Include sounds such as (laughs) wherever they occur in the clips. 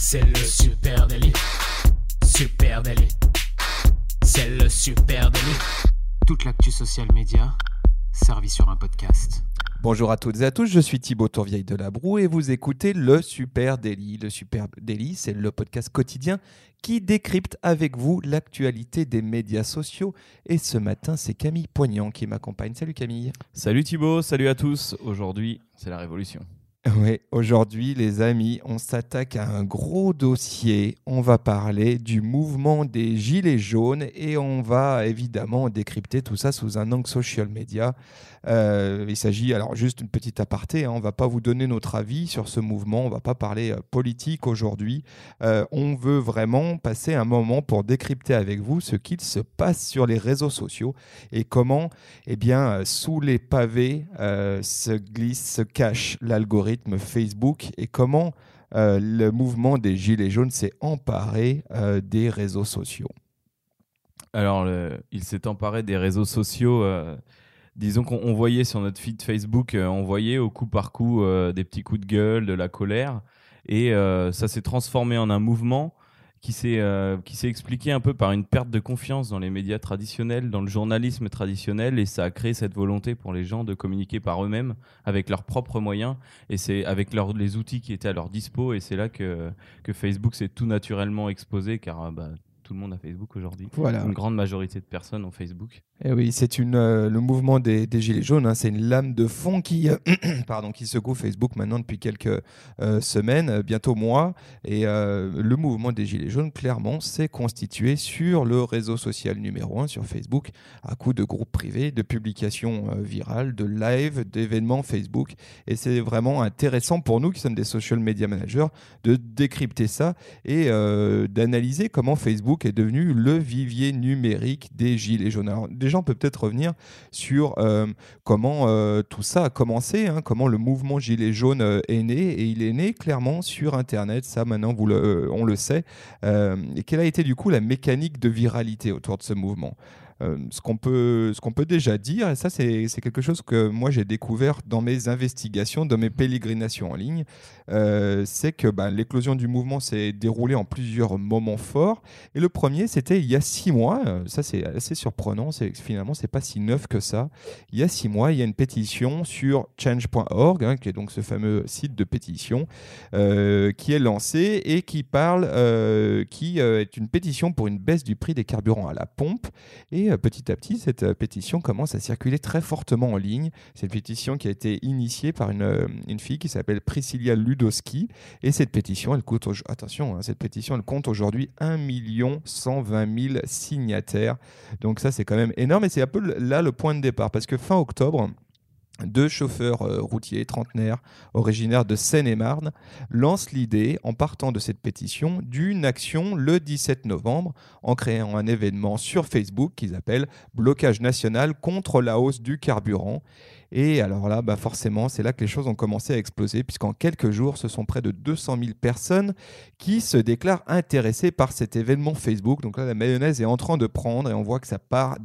C'est le super délit. Super délit. C'est le super délit. Toute l'actu social média servie sur un podcast. Bonjour à toutes et à tous, je suis Thibaut Tourvieille de la Broue et vous écoutez le Super Daily. Le Super Daily, c'est le podcast quotidien qui décrypte avec vous l'actualité des médias sociaux. Et ce matin, c'est Camille Poignant qui m'accompagne. Salut Camille. Salut Thibaut, salut à tous. Aujourd'hui, c'est la révolution. (laughs) Oui, aujourd'hui, les amis, on s'attaque à un gros dossier. On va parler du mouvement des Gilets jaunes et on va évidemment décrypter tout ça sous un angle social media. Euh, il s'agit, alors juste une petite aparté, hein, on ne va pas vous donner notre avis sur ce mouvement, on ne va pas parler euh, politique aujourd'hui. Euh, on veut vraiment passer un moment pour décrypter avec vous ce qu'il se passe sur les réseaux sociaux et comment, eh bien, sous les pavés se glisse, se cache l'algorithme Facebook et comment le mouvement des Gilets jaunes s'est emparé des réseaux sociaux. Alors, il s'est emparé des réseaux sociaux. Disons qu'on voyait sur notre feed Facebook, on voyait au coup par coup des petits coups de gueule, de la colère. Et ça s'est transformé en un mouvement qui s'est euh, expliqué un peu par une perte de confiance dans les médias traditionnels, dans le journalisme traditionnel, et ça a créé cette volonté pour les gens de communiquer par eux-mêmes avec leurs propres moyens, et c'est avec les outils qui étaient à leur dispo, et c'est là que, que Facebook s'est tout naturellement exposé, car bah, tout le monde a Facebook aujourd'hui. Voilà. Une grande majorité de personnes ont Facebook. Et eh oui, c'est une euh, le mouvement des, des gilets jaunes. Hein, c'est une lame de fond qui euh, (clears throat) pardon qui secoue Facebook maintenant depuis quelques euh, semaines, bientôt mois. Et le mouvement des gilets jaunes, clairement, s'est constitué sur le réseau social numéro un, sur Facebook, à coup de groupes privés, de publications virales, de live, d'événements Facebook. Et c'est vraiment intéressant pour nous qui sommes des social media managers de décrypter ça et d'analyser comment Facebook est devenu le vivier numérique des Gilets jaunes. Alors, déjà, on peut peut-être revenir sur euh, comment euh, tout ça a commencé, hein, comment le mouvement Gilets jaunes euh, est né. Et il est né clairement sur Internet, ça maintenant on le sait. et quelle a été du coup la mécanique de viralité autour de ce mouvement? Euh, ce qu'on peut, ce peut déjà dire, et ça c'est quelque chose que moi j'ai découvert dans mes investigations, dans mes pérégrinations en ligne, euh, c'est que bah, l'éclosion du mouvement s'est déroulée en plusieurs moments forts. Et le premier, c'était il y a six mois. Euh, ça c'est assez surprenant. C'est finalement c'est pas si neuf que ça. Il y a six mois, il y a une pétition sur change.org, hein, qui est donc ce fameux site de pétition, qui est lancé et qui parle, qui est une pétition pour une baisse du prix des carburants à la pompe euh, petit à petit, cette euh, pétition commence à circuler très fortement en ligne. C'est une pétition qui a été initiée par une, euh, une fille qui s'appelle Priscilla Ludowski. Et cette pétition, elle compte, attention, hein, cette pétition, elle compte aujourd'hui 1 120 000 signataires. Donc ça, c'est quand même énorme. Et c'est un peu là le point de départ. Parce que fin octobre, deux chauffeurs euh, routiers trentenaires originaires de Seine-et-Marne lancent l'idée, en partant de cette pétition, d'une action le 17 novembre en créant un événement sur Facebook qu'ils appellent Blocage national contre la hausse du carburant. Et alors là, bah forcément, c'est là que les choses ont commencé à exploser, puisqu'en quelques jours, ce sont près de 200 000 personnes qui se déclarent intéressées par cet événement Facebook. Donc là, la mayonnaise est en train de prendre, et on voit que ça part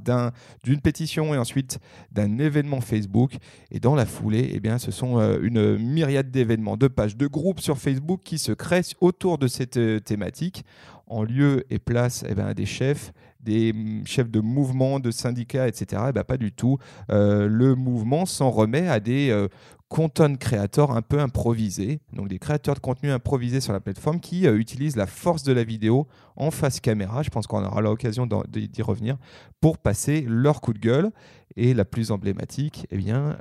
d'une pétition et ensuite d'un événement Facebook. Et dans la foulée, eh bien, ce sont euh, une myriade d'événements, de pages, de groupes sur Facebook qui se créent autour de cette euh, thématique en lieu et place eh ben, des chefs, des chefs de mouvements, de syndicats, etc. Eh ben, pas du tout. Euh, le mouvement s'en remet à des euh, content creators un peu improvisés, donc des créateurs de contenu improvisés sur la plateforme qui euh, utilisent la force de la vidéo en face caméra, je pense qu'on aura l'occasion d'y revenir, pour passer leur coup de gueule. Et la plus emblématique, eh bien,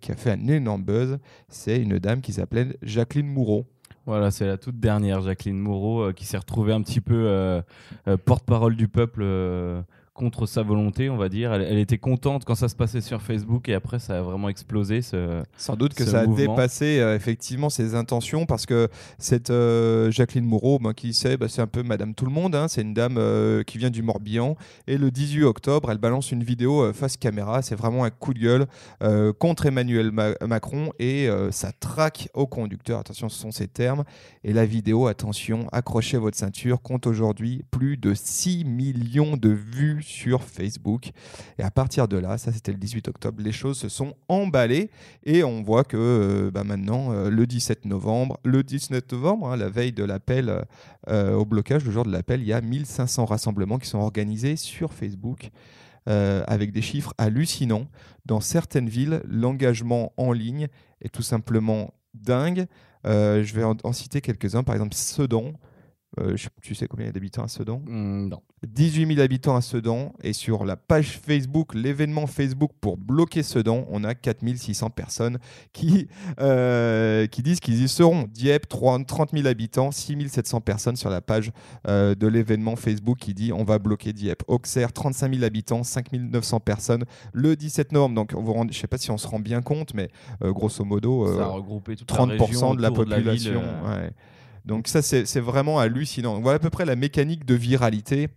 qui a fait un énorme buzz, c'est une dame qui s'appelait Jacqueline Moureau. Voilà, c'est la toute dernière, Jacqueline Moreau, euh, qui s'est retrouvée un petit peu euh, euh, porte-parole du peuple contre sa volonté, on va dire. Elle, était contente quand ça se passait sur Facebook et après ça a vraiment explosé. Ce, Sans doute que ça a dépassé euh, effectivement ses intentions parce que cette euh, Jacqueline Moreau, ben, qui sait, bah, c'est un peu Madame Tout le Monde, hein. c'est une dame euh, qui vient du Morbihan et le 18 octobre, elle balance une vidéo face caméra. C'est vraiment un coup de gueule contre Emmanuel Macron et ça traque au conducteur. Attention, ce sont ces termes. Et la vidéo, attention, accrochez votre ceinture, compte aujourd'hui plus de 6 millions de vues sur Facebook. Et à partir de là, ça c'était le 18 octobre, les choses se sont emballées et on voit que euh, bah, maintenant, euh, le 17 novembre, le 19 novembre, hein, la veille de l'appel euh, au blocage, le jour de l'appel, il y a 1500 rassemblements qui sont organisés sur Facebook. avec des chiffres hallucinants. Dans certaines villes, l'engagement en ligne est tout simplement dingue. je vais en, citer quelques-uns. Par exemple, Sedan, euh, tu sais combien il y a d'habitants à Sedan? Mmh, Non. 18 000 habitants à Sedan. Et sur la page Facebook, l'événement Facebook pour bloquer Sedan, on a 4 600 personnes qui, euh, qui disent qu'ils y seront. Dieppe, 30 000 habitants, 6 700 personnes sur la page euh, de l'événement Facebook qui dit on va bloquer Dieppe. Auxerre, 35 000 habitants, 5 900 personnes le 17 novembre. Donc je ne sais pas si on se rend bien compte, mais grosso modo, 30% de la population. Donc ça, c'est vraiment hallucinant. Voilà à peu près la mécanique de viralité.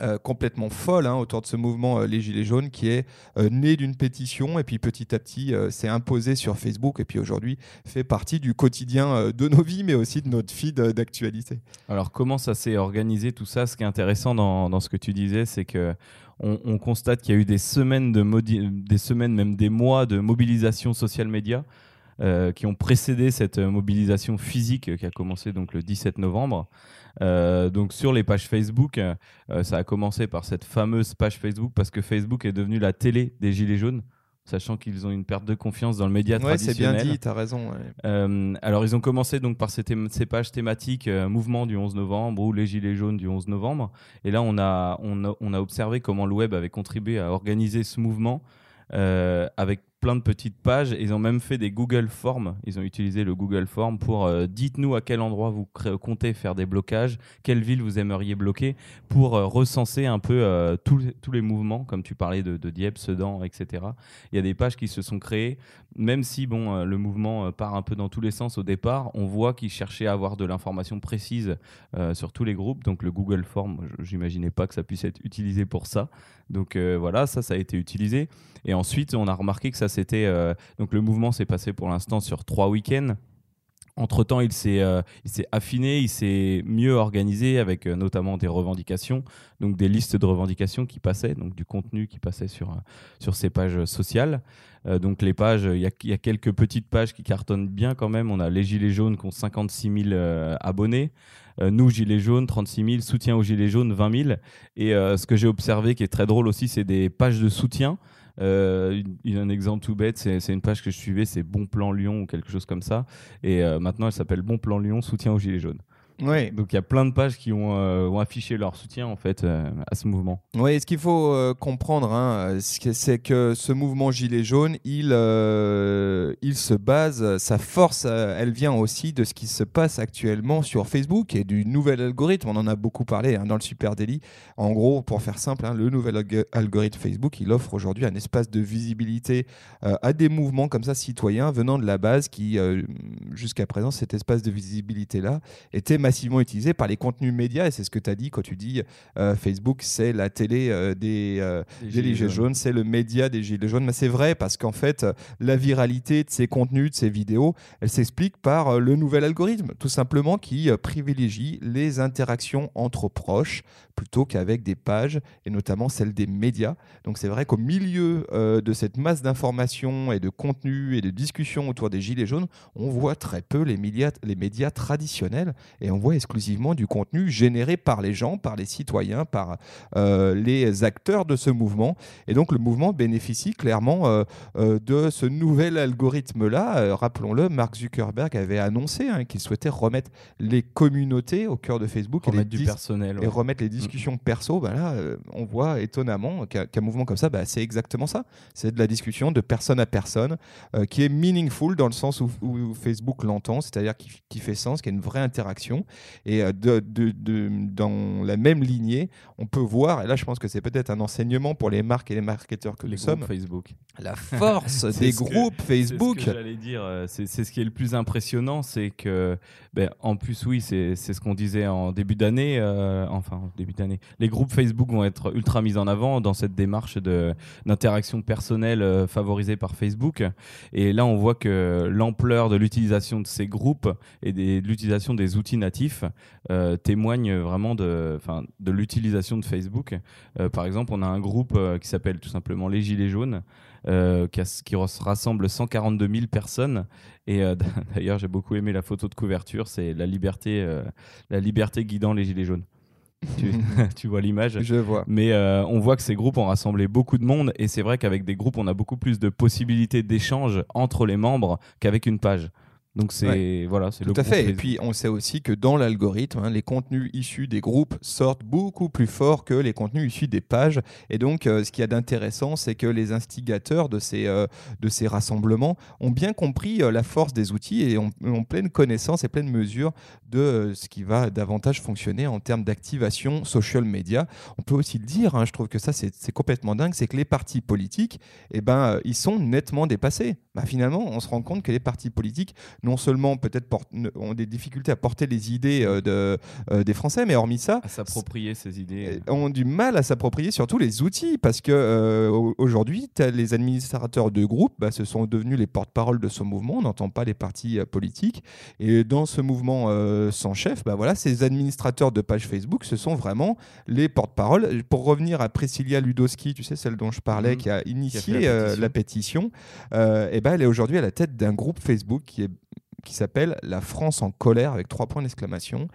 Euh, complètement folle hein, autour de ce mouvement euh, Les Gilets jaunes qui est euh, né d'une pétition et puis petit à petit s'est imposé sur Facebook et puis aujourd'hui fait partie du quotidien de nos vies mais aussi de notre feed d'actualité. Alors comment ça s'est organisé tout ça? Ce qui est intéressant dans, ce que tu disais c'est que on, constate qu'il y a eu des semaines, de des semaines, même des mois de mobilisation social média euh, qui ont précédé cette mobilisation physique qui a commencé donc le 17 novembre. Euh, donc sur les pages Facebook, euh, ça a commencé par cette fameuse page Facebook parce que Facebook est devenu la télé des Gilets jaunes sachant qu'ils ont une perte de confiance dans le média ouais, traditionnel. c'est bien dit, tu as raison. alors, ils ont commencé donc par ces, ces pages thématiques mouvement du 11 novembre ou les Gilets jaunes du 11 novembre. Et là, on a, on a, on a observé comment le web avait contribué à organiser ce mouvement avec plein de petites pages. Ils ont même fait des Google Forms. Ils ont utilisé le Google Form pour euh, dites-nous à quel endroit vous comptez faire des blocages, quelle ville vous aimeriez bloquer, pour euh, recenser un peu euh, tous, les mouvements, comme tu parlais de, de Dieppe, Sedan, etc. Il y a des pages qui se sont créées, même si bon, le mouvement part un peu dans tous les sens au départ, on voit qu'ils cherchaient à avoir de l'information précise sur tous les groupes. Donc le Google Form, j'imaginais pas que ça puisse être utilisé pour ça. Donc voilà, ça, ça a été utilisé. Et ensuite, on a remarqué que ça c'était euh, donc le mouvement s'est passé pour l'instant sur trois week-ends. Entre temps, il s'est euh, affiné, il s'est mieux organisé avec euh, notamment des revendications, donc des listes de revendications qui passaient, donc du contenu qui passait sur, sur ces pages sociales. donc les pages, il y, a quelques petites pages qui cartonnent bien quand même. On a les Gilets jaunes qui ont 56 000 abonnés. nous, Gilets jaunes, 36 000. Soutien aux Gilets jaunes, 20 000. Et ce que j'ai observé qui est très drôle aussi, c'est des pages de soutien. Euh, un exemple tout bête, c'est une page que je suivais, c'est Bon Plan Lyon ou quelque chose comme ça. Et euh, maintenant, elle s'appelle Bon Plan Lyon, soutien aux Gilets jaunes. Donc il y a plein de pages qui ont, euh, affiché leur soutien en fait euh, à ce mouvement. Oui, ce qu'il faut euh, comprendre, hein, c'est que ce mouvement gilet jaune, il, il se base, sa force, elle vient aussi de ce qui se passe actuellement sur Facebook et du nouvel algorithme. On en a beaucoup parlé hein, dans le Super Daily. En gros, pour faire simple, hein, le nouvel algorithme Facebook, il offre aujourd'hui un espace de visibilité à des mouvements comme ça citoyens venant de la base qui, jusqu'à présent, cet espace de visibilité là était massivement utilisé par les contenus médias. Et c'est ce que tu as dit quand tu dis euh, Facebook, c'est la télé euh, des, euh, Gilets, jaunes, c'est le média des Gilets jaunes. Mais c'est vrai parce qu'en fait, la viralité de ces contenus, de ces vidéos, elle s'explique par le nouvel algorithme, tout simplement qui privilégie les interactions entre proches plutôt qu'avec des pages, et notamment celles des médias. Donc c'est vrai qu'au milieu de cette masse d'informations et de contenus et de discussions autour des Gilets jaunes, on voit très peu les médias, les médias traditionnels. Et on voit exclusivement du contenu généré par les gens, par les citoyens, par euh, les acteurs de ce mouvement. Et donc le mouvement bénéficie clairement euh, euh, de ce nouvel algorithme-là. Rappelons-le, Mark Zuckerberg avait annoncé hein, qu'il souhaitait remettre les communautés au cœur de Facebook remettre et, du personnel, et remettre les discussions perso. Bah là, on voit étonnamment qu'un mouvement comme ça, bah, c'est exactement ça. C'est de la discussion de personne à personne qui est meaningful dans le sens où, Facebook l'entend, c'est-à-dire qui, qui fait sens, qui a une vraie interaction. Et euh, de, de, dans la même lignée, on peut voir, et là je pense que c'est peut-être un enseignement pour les marques et les marketeurs que les nous sommes, Facebook. la force (laughs) des groupes Facebook. C'est ce que j'allais dire, euh, c'est ce qui est le plus impressionnant, c'est que, ben, en plus oui, c'est ce qu'on disait en début d'année, euh, enfin début d'année, les groupes Facebook vont être ultra mis en avant dans cette démarche d'interaction personnelle favorisée par Facebook. Et là on voit que l'ampleur de l'utilisation de ces groupes et de l'utilisation des outils natifs négatifs témoignent vraiment de, de l'utilisation de Facebook. par exemple, on a un groupe qui s'appelle tout simplement les Gilets jaunes. qui, qui, rassemble 142 000 personnes. Et (laughs) d'ailleurs, j'ai beaucoup aimé la photo de couverture, c'est la liberté, la liberté guidant les gilets jaunes. tu, (laughs) vois l'image? Je vois. Mais euh, on voit que ces groupes ont rassemblé beaucoup de monde et c'est vrai qu'avec des groupes, on a beaucoup plus de possibilités d'échange entre les membres qu'avec une page. Donc c'est voilà, c'est tout à fait. Et puis on sait aussi que dans l'algorithme, hein, les contenus issus des groupes sortent beaucoup plus fort que les contenus issus des pages. Et donc euh, ce qu'il y a d'intéressant, c'est que les instigateurs de ces euh, de ces rassemblements ont bien compris euh, la force des outils et ont, pleine connaissance et pleine mesure de ce qui va davantage fonctionner en termes d'activation social media. On peut aussi le dire, hein, je trouve que ça c'est complètement dingue, c'est que les partis politiques, eh ben ils sont nettement dépassés. Bah, finalement, on se rend compte que les partis politiques non seulement peut-être ont des difficultés à porter les idées euh, de, euh, des Français, mais hormis ça, à s'approprier ces idées, euh, ont du mal à s'approprier surtout les outils, parce que aujourd'hui, les administrateurs de groupes, bah, ce sont devenus les porte-parole de ce mouvement. On n'entend pas les partis politiques, et dans ce mouvement sans chef, bah, voilà, ces administrateurs de pages Facebook, ce sont vraiment les porte-parole. Pour revenir à Priscilla Ludowski, tu sais celle dont je parlais, mhm. qui a initié la pétition, et ben, elle est aujourd'hui à la tête d'un groupe Facebook qui est qui s'appelle La France en colère avec trois points d'exclamation.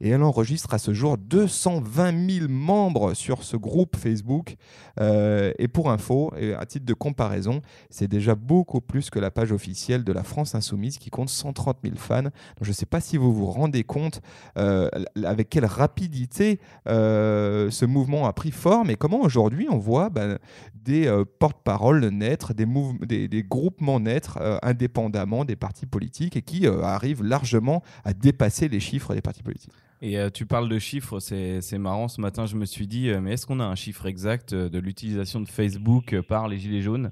Et elle enregistre à ce jour 220 000 membres sur ce groupe Facebook. Euh, et pour info, et à titre de comparaison, c'est déjà beaucoup plus que la page officielle de la France Insoumise qui compte 130 000 fans. je ne sais pas si vous vous rendez compte euh, avec quelle rapidité euh, ce mouvement a pris forme et comment aujourd'hui on voit bah, des porte-paroles naître, des, des, des, groupements naître indépendamment des partis politiques et qui euh, arrive largement à dépasser les chiffres des partis politiques. Et euh, tu parles de chiffres, c'est marrant. Ce matin, je me suis dit, euh, mais est-ce qu'on a un chiffre exact de l'utilisation de Facebook par les Gilets jaunes?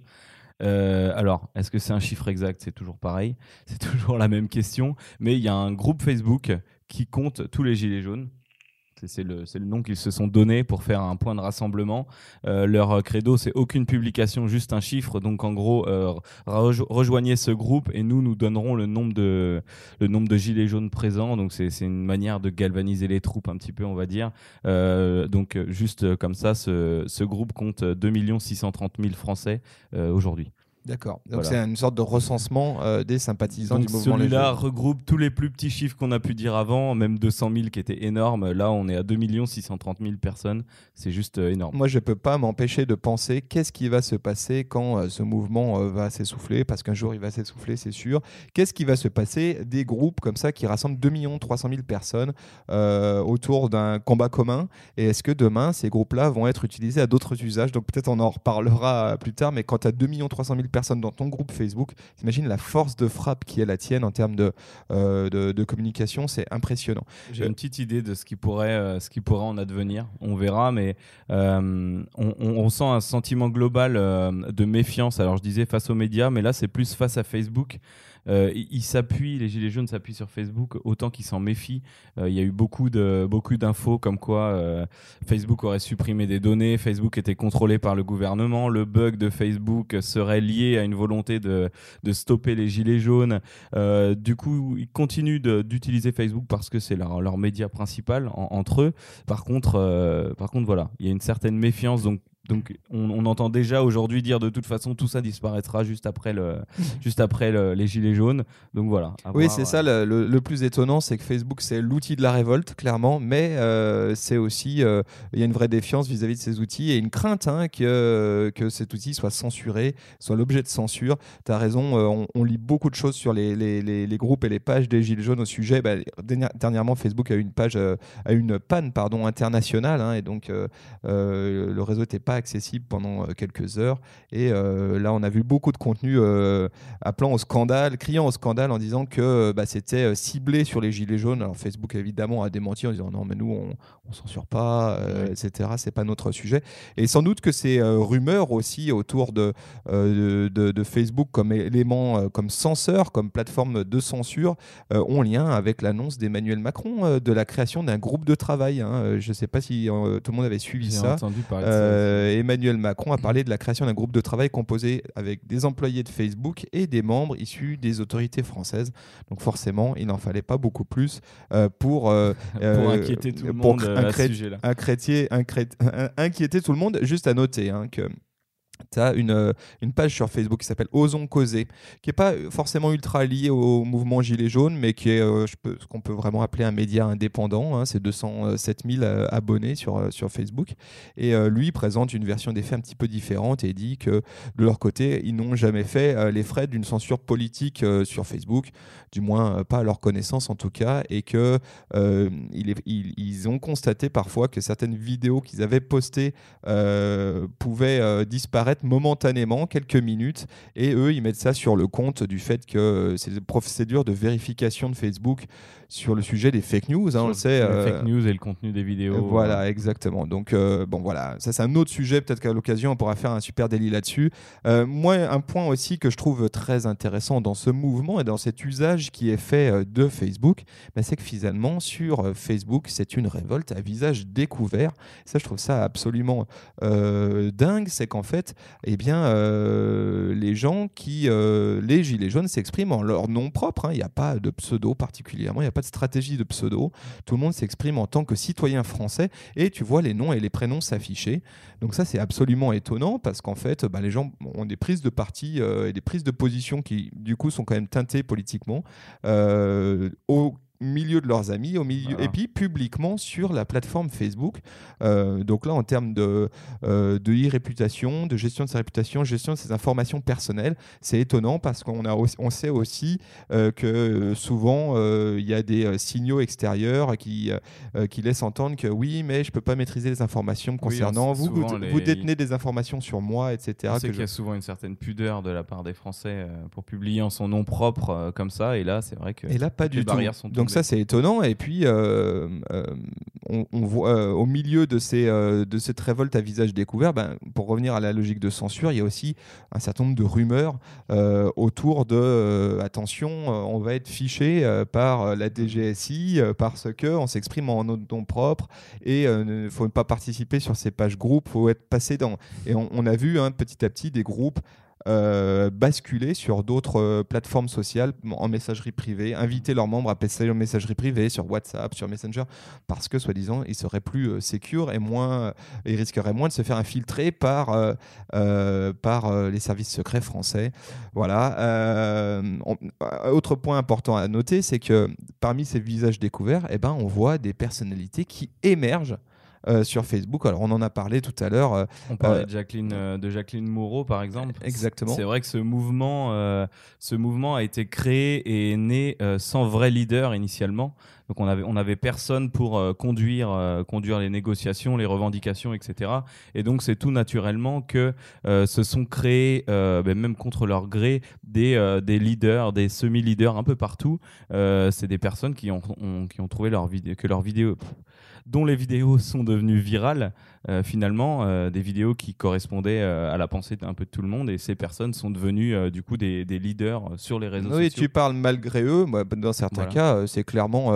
Alors, est-ce que c'est un chiffre exact? C'est toujours pareil, (laughs) c'est toujours la même question. Mais il y a un groupe Facebook qui compte tous les gilets jaunes. C'est le, nom qu'ils se sont donné pour faire un point de rassemblement. Euh, leur credo, c'est aucune publication, juste un chiffre. Donc en gros, euh, rejoignez ce groupe et nous, nous donnerons le nombre de, le nombre de gilets jaunes présents. Donc c'est une manière de galvaniser les troupes un petit peu, on va dire. Euh, donc juste comme ça, ce, ce groupe compte 2 630 000 Français aujourd'hui. D'accord. Donc c'est une sorte de recensement euh, des sympathisants du mouvement Celui-là regroupe tous les plus petits chiffres qu'on a pu dire avant, même 200 000 qui étaient énormes. Là, on est à 2 630 000 personnes. C'est juste euh, énorme. Moi, je ne peux pas m'empêcher de penser qu'est-ce qui va se passer quand euh, ce mouvement va s'essouffler, parce qu'un jour il va s'essouffler, c'est sûr. Qu'est-ce qui va se passer des groupes comme ça qui rassemblent 2 300 000 personnes autour d'un combat commun? Et est-ce que demain, ces groupes-là vont être utilisés à d'autres usages? Donc peut-être on en reparlera plus tard, mais quand tu as 2 300 000 personnes dans ton groupe Facebook, imagine la force de frappe qui est la tienne en termes de, euh, de, communication, c'est impressionnant. J'ai une petite idée de ce qui pourrait, euh, ce qui pourrait en advenir. On verra, mais euh, on, on, sent un sentiment global de méfiance. Alors je disais face aux médias, mais là c'est plus face à Facebook. Euh, ils s'appuient, les Gilets jaunes s'appuient sur Facebook autant qu'ils s'en méfient. Euh, il y a eu beaucoup de beaucoup d'infos comme quoi euh, Facebook aurait supprimé des données, Facebook était contrôlé par le gouvernement, le bug de Facebook serait lié à une volonté de, de stopper les Gilets jaunes. du coup, ils continuent d'utiliser Facebook parce que c'est leur, leur média principal entre eux. Par contre, par contre, voilà, il y a une certaine méfiance donc donc on, entend déjà aujourd'hui dire de toute façon tout ça disparaîtra juste après, le, (laughs) juste après les gilets jaunes. Donc voilà. Oui, c'est ça le, le, plus étonnant, c'est que Facebook c'est l'outil de la révolte clairement, mais euh, c'est aussi euh, il y a une vraie défiance vis-à-vis de ces outils et une crainte hein, que, que cet outil soit censuré, soit l'objet de censure. Tu as raison, euh, on, lit beaucoup de choses sur les, les, les, groupes et les pages des gilets jaunes au sujet. Bah, dernièrement, Facebook a eu une page a une panne pardon internationale hein, et donc le réseau n'était pas accessible pendant euh, quelques heures. Et euh, là, on a vu beaucoup de contenu euh, appelant au scandale, criant au scandale en disant que bah, c'était ciblé sur les gilets jaunes. Alors Facebook évidemment a démenti en disant non, mais nous on, on censure pas, etc. C'est pas notre sujet. Et sans doute que ces rumeurs aussi autour de, de, de, Facebook comme élément, comme censeur, comme plateforme de censure, ont lien avec l'annonce d'Emmanuel Macron de la création d'un groupe de travail. Hein. Je ne sais pas si tout le monde avait suivi ça. Entendu parler Emmanuel Macron a parlé de la création d'un groupe de travail composé avec des employés de Facebook et des membres issus des autorités françaises. Donc forcément, il n'en fallait pas beaucoup plus pour, (laughs) pour inquiéter tout le monde à ce sujet-là. (laughs) inquiéter tout le monde. Juste à noter hein, que tu as une, euh, une, page sur Facebook qui s'appelle Osons causer, qui n'est pas forcément ultra liée au mouvement Gilets jaunes, mais qui est euh, ce qu'on peut vraiment appeler un média indépendant. Hein, c'est 207 000 euh, abonnés sur, sur Facebook. Et lui présente une version des faits un petit peu différente et dit que de leur côté, ils n'ont jamais fait les frais d'une censure politique sur Facebook, du moins pas à leur connaissance en tout cas, et que ils, ont constaté parfois que certaines vidéos qu'ils avaient postées pouvaient disparaître momentanément, quelques minutes, et eux, ils mettent ça sur le compte du fait que euh, c'est des procédures de vérification de Facebook sur le sujet des fake news. Hein, on le sait. Les euh, fake news et le contenu des vidéos. Voilà, exactement. Donc, euh, bon, voilà, ça c'est un autre sujet. Peut-être qu'à l'occasion, on pourra faire un super délit là-dessus. moi, un point aussi que je trouve très intéressant dans ce mouvement et dans cet usage qui est fait de Facebook, bah, c'est que finalement, sur Facebook, c'est une révolte à visage découvert. Ça, je trouve ça absolument dingue. C'est qu'en fait, eh bien, euh, les gens qui, euh, les gilets jaunes, s'expriment en leur nom propre. Hein. Il n'y a pas de pseudo particulièrement, il n'y a pas de stratégie de pseudo. Tout le monde s'exprime en tant que citoyen français et tu vois les noms et les prénoms s'afficher. Donc ça, c'est absolument étonnant parce qu'en fait, bah, les gens ont des prises de parti euh, et des prises de position qui, du coup, sont quand même teintées politiquement. au milieu de leurs amis, au milieu, et puis publiquement sur la plateforme Facebook. Euh, donc là, en termes de, euh, de e-réputation, de gestion de sa réputation, gestion de ses informations personnelles, c'est étonnant parce qu'on a on sait aussi euh, que souvent il y a des signaux extérieurs qui, qui laissent entendre que oui, mais je ne peux pas maîtriser les informations concernant vous. Vous, détenez des informations sur moi, etc. On sait qu'il y a souvent une certaine pudeur de la part des Français pour publier en son nom propre comme ça, et là, c'est vrai que et là, pas du les barrières sont Donc ça, c'est étonnant. Et puis, euh, euh, on, voit euh, au milieu de, ces, de cette révolte à visage découvert, ben, pour revenir à la logique de censure, il y a aussi un certain nombre de rumeurs autour de attention, on va être fiché par la DGSI parce qu'on s'exprime en nom propre et il ne faut pas participer sur ces pages groupes, faut être passé dans. Et on, a vu hein, petit à petit des groupes euh, basculer sur d'autres euh, plateformes sociales en messagerie privée, inviter leurs membres à passer en messagerie privée sur WhatsApp, sur Messenger, parce que soi-disant ils seraient plus euh, et moins, ils risqueraient moins de se faire infiltrer par, euh, par les services secrets français. Voilà. autre point important à noter, c'est que parmi ces visages découverts, eh ben, on voit des personnalités qui émergent euh, sur Facebook. Alors, on en a parlé tout à l'heure. Euh, on parlait de Jacqueline, euh, de Jacqueline Moreau, par exemple. Exactement. C'est vrai que ce mouvement, ce mouvement a été créé et est né sans vrai leader initialement. Donc on avait, on avait personne pour conduire, conduire les négociations, les revendications, etc. Et donc c'est tout naturellement que se sont créés, ben, même contre leur gré, des, des leaders, des semi-leaders un peu partout. c'est des personnes qui ont, qui ont trouvé leur que leur vidéo dont les vidéos sont devenues virales, euh, finalement, euh, des vidéos qui correspondaient euh, à la pensée un peu de tout le monde, et ces personnes sont devenues du coup des, leaders sur les réseaux sociaux. Oui, tu parles malgré eux, dans certains cas, c'est clairement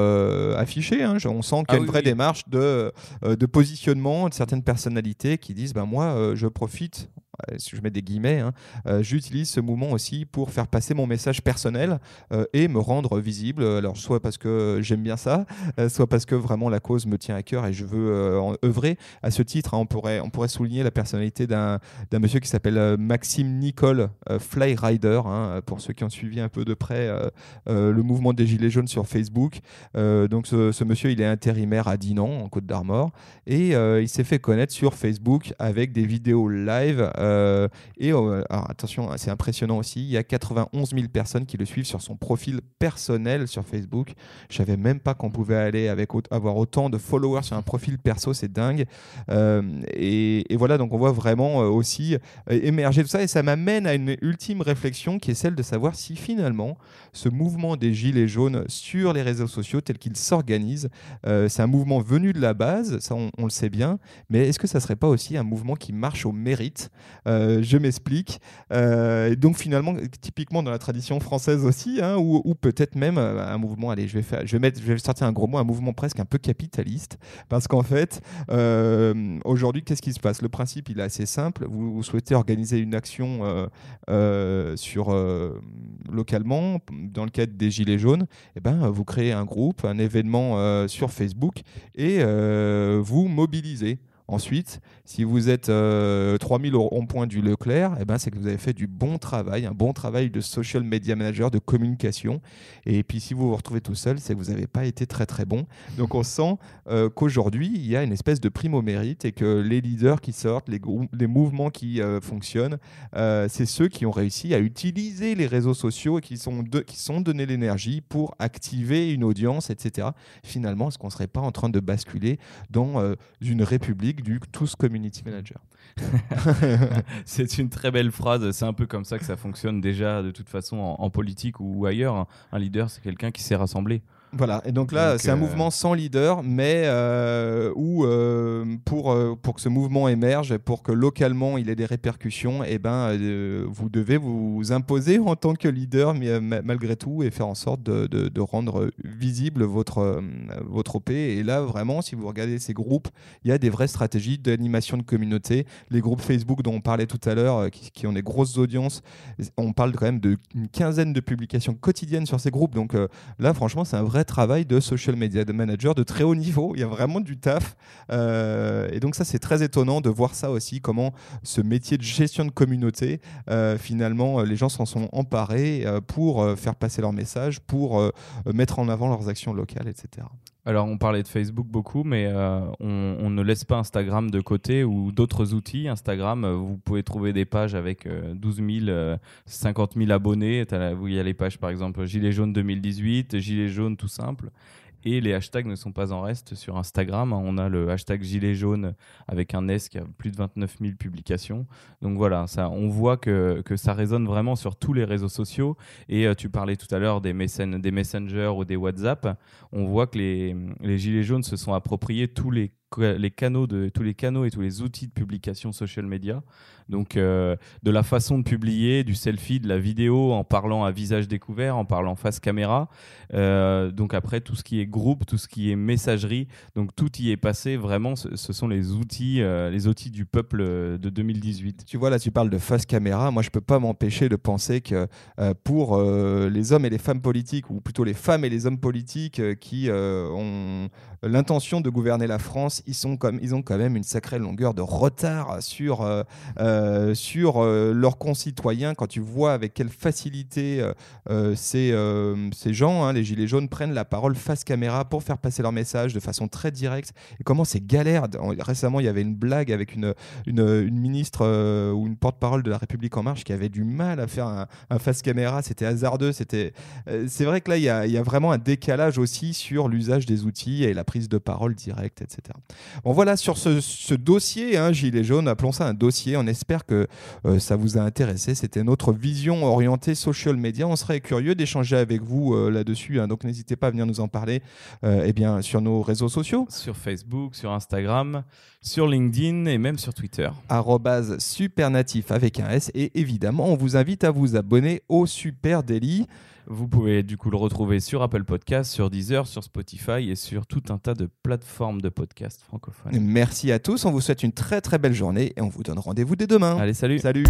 affiché. Hein. on sent qu'il y a ah une vraie démarche de, de positionnement de certaines personnalités qui disent ben, Moi, je profite si je mets des guillemets, hein, euh, j'utilise ce mouvement aussi pour faire passer mon message personnel euh, et me rendre visible. Alors, soit parce que j'aime bien ça, euh, soit parce que vraiment la cause me tient à cœur et je veux en œuvrer. À ce titre, hein, on, pourrait, on pourrait souligner la personnalité d'un monsieur qui s'appelle Maxime Nicole Flyrider, hein, pour ceux qui ont suivi un peu de près le mouvement des Gilets jaunes sur Facebook. donc, ce, ce, monsieur, il est intérimaire à Dinan, en Côte d'Armor, et il s'est fait connaître sur Facebook avec des vidéos live. Euh, et euh, attention, c'est impressionnant aussi, il y a 91 000 personnes qui le suivent sur son profil personnel sur Facebook. Je savais même pas qu'on pouvait aller avec avoir autant de followers sur un profil perso, c'est dingue. Euh, et, voilà, donc on voit vraiment aussi émerger tout ça et ça m'amène à une ultime réflexion qui est celle de savoir si finalement ce mouvement des gilets jaunes sur les réseaux sociaux tel qu'il s'organise, c'est un mouvement venu de la base, ça on, on le sait bien, mais est-ce que ça serait pas aussi un mouvement qui marche au mérite je m'explique. et donc finalement, typiquement dans la tradition française aussi, hein, ou, peut-être même un mouvement, allez, je vais, faire, je, vais mettre, je vais sortir un gros mot, un mouvement presque un peu capitaliste, parce qu'en fait, aujourd'hui, qu'est-ce qui se passe? Le principe, il est assez simple. Vous, souhaitez organiser une action sur, localement, dans le cadre des Gilets jaunes, eh ben, vous créez un groupe, un événement sur Facebook, et vous mobilisez. Ensuite, si vous êtes 3000 euh, au rond-point du Leclerc, eh ben, c'est que vous avez fait du bon travail, un bon travail de social media manager, de communication. Et puis si vous vous retrouvez tout seul, c'est que vous n'avez pas été très très bon. Donc on sent euh, qu'aujourd'hui, il y a une espèce de prime au mérite et que les leaders qui sortent, les, les mouvements qui euh, fonctionnent, c'est ceux qui ont réussi à utiliser les réseaux sociaux et qui sont, de, qui sont donnés l'énergie pour activer une audience, etc. Finalement, est-ce qu'on ne serait pas en train de basculer dans une république du tous manager. (laughs) c'est une très belle phrase. C'est un peu comme ça que ça fonctionne déjà de toute façon en, politique ou ailleurs. Un leader, c'est quelqu'un qui s'est rassemblé. Voilà, et donc là, c'est un euh, mouvement sans leader, mais euh, où euh, pour, pour que ce mouvement émerge, pour que localement il ait des répercussions, et eh ben, vous devez vous imposer en tant que leader, mais, malgré tout, et faire en sorte de, de, rendre visible votre, votre OP. Et là, vraiment, si vous regardez ces groupes, il y a des vraies stratégies d'animation de communauté. Les groupes Facebook dont on parlait tout à l'heure, qui, qui, ont des grosses audiences, on parle quand même d'une quinzaine de publications quotidiennes sur ces groupes. Donc là, franchement, c'est un vrai travail de social media manager de très haut niveau. Il y a vraiment du taf. Euh, et donc ça, c'est très étonnant de voir ça aussi, comment ce métier de gestion de communauté, euh, finalement, les gens s'en sont emparés euh, pour faire passer leur message, pour mettre en avant leurs actions locales, etc. Alors, on parlait de Facebook beaucoup, mais on, ne laisse pas Instagram de côté ou d'autres outils. Instagram, vous pouvez trouver des pages avec 12 000, 50 000 abonnés. Il y a les pages, par exemple, Gilets jaunes 2018, Gilets jaunes tout simple. Et les hashtags ne sont pas en reste sur Instagram. On a le hashtag gilet jaune avec un S qui a plus de 29 000 publications. Donc voilà, on voit que, ça résonne vraiment sur tous les réseaux sociaux. Et euh, tu parlais tout à l'heure des, messengers ou des WhatsApp. On voit que les gilets jaunes se sont appropriés tous les les canaux de tous les canaux et tous les outils de publication social media. Donc euh, de la façon de publier, du selfie, de la vidéo, en parlant à visage découvert, en parlant face caméra. Euh, donc après tout ce qui est groupe, tout ce qui est messagerie, donc tout y est passé. Vraiment, ce, sont les outils, euh, les outils du peuple de 2018. Tu vois là, tu parles de face caméra. Moi, je peux pas m'empêcher de penser que pour les hommes et les femmes politiques, ou plutôt les femmes et les hommes politiques qui ont l'intention de gouverner la France, ils, sont comme, ils ont quand même une sacrée longueur de retard sur, euh, euh, sur euh, leurs concitoyens. Quand tu vois avec quelle facilité ces, ces gens, hein, les Gilets jaunes, prennent la parole face caméra pour faire passer leur message de façon très directe, et comment c'est galère. Récemment, il y avait une blague avec une, une, ministre ou une porte-parole de la République En Marche qui avait du mal à faire un, face caméra. C'était hasardeux. C'était, c'est vrai que là, il y, a, il y a vraiment un décalage aussi sur l'usage des outils et la prise de parole directe, etc. Bon, voilà, sur ce, dossier, hein, Gilets jaunes, appelons ça un dossier. On espère que euh, ça vous a intéressé. C'était notre vision orientée social media. On serait curieux d'échanger avec vous euh, là-dessus. Hein. donc, n'hésitez pas à venir nous en parler euh, eh bien, sur nos réseaux sociaux. Sur Facebook, sur Instagram, sur LinkedIn et même sur Twitter. supernatif avec un S. Et évidemment, on vous invite à vous abonner au Super Daily. Vous pouvez du coup le retrouver sur Apple Podcast, sur Deezer, sur Spotify et sur tout un tas de plateformes de podcasts francophones. Merci à tous, on vous souhaite une très très belle journée et on vous donne rendez-vous dès demain. Allez, salut. Salut.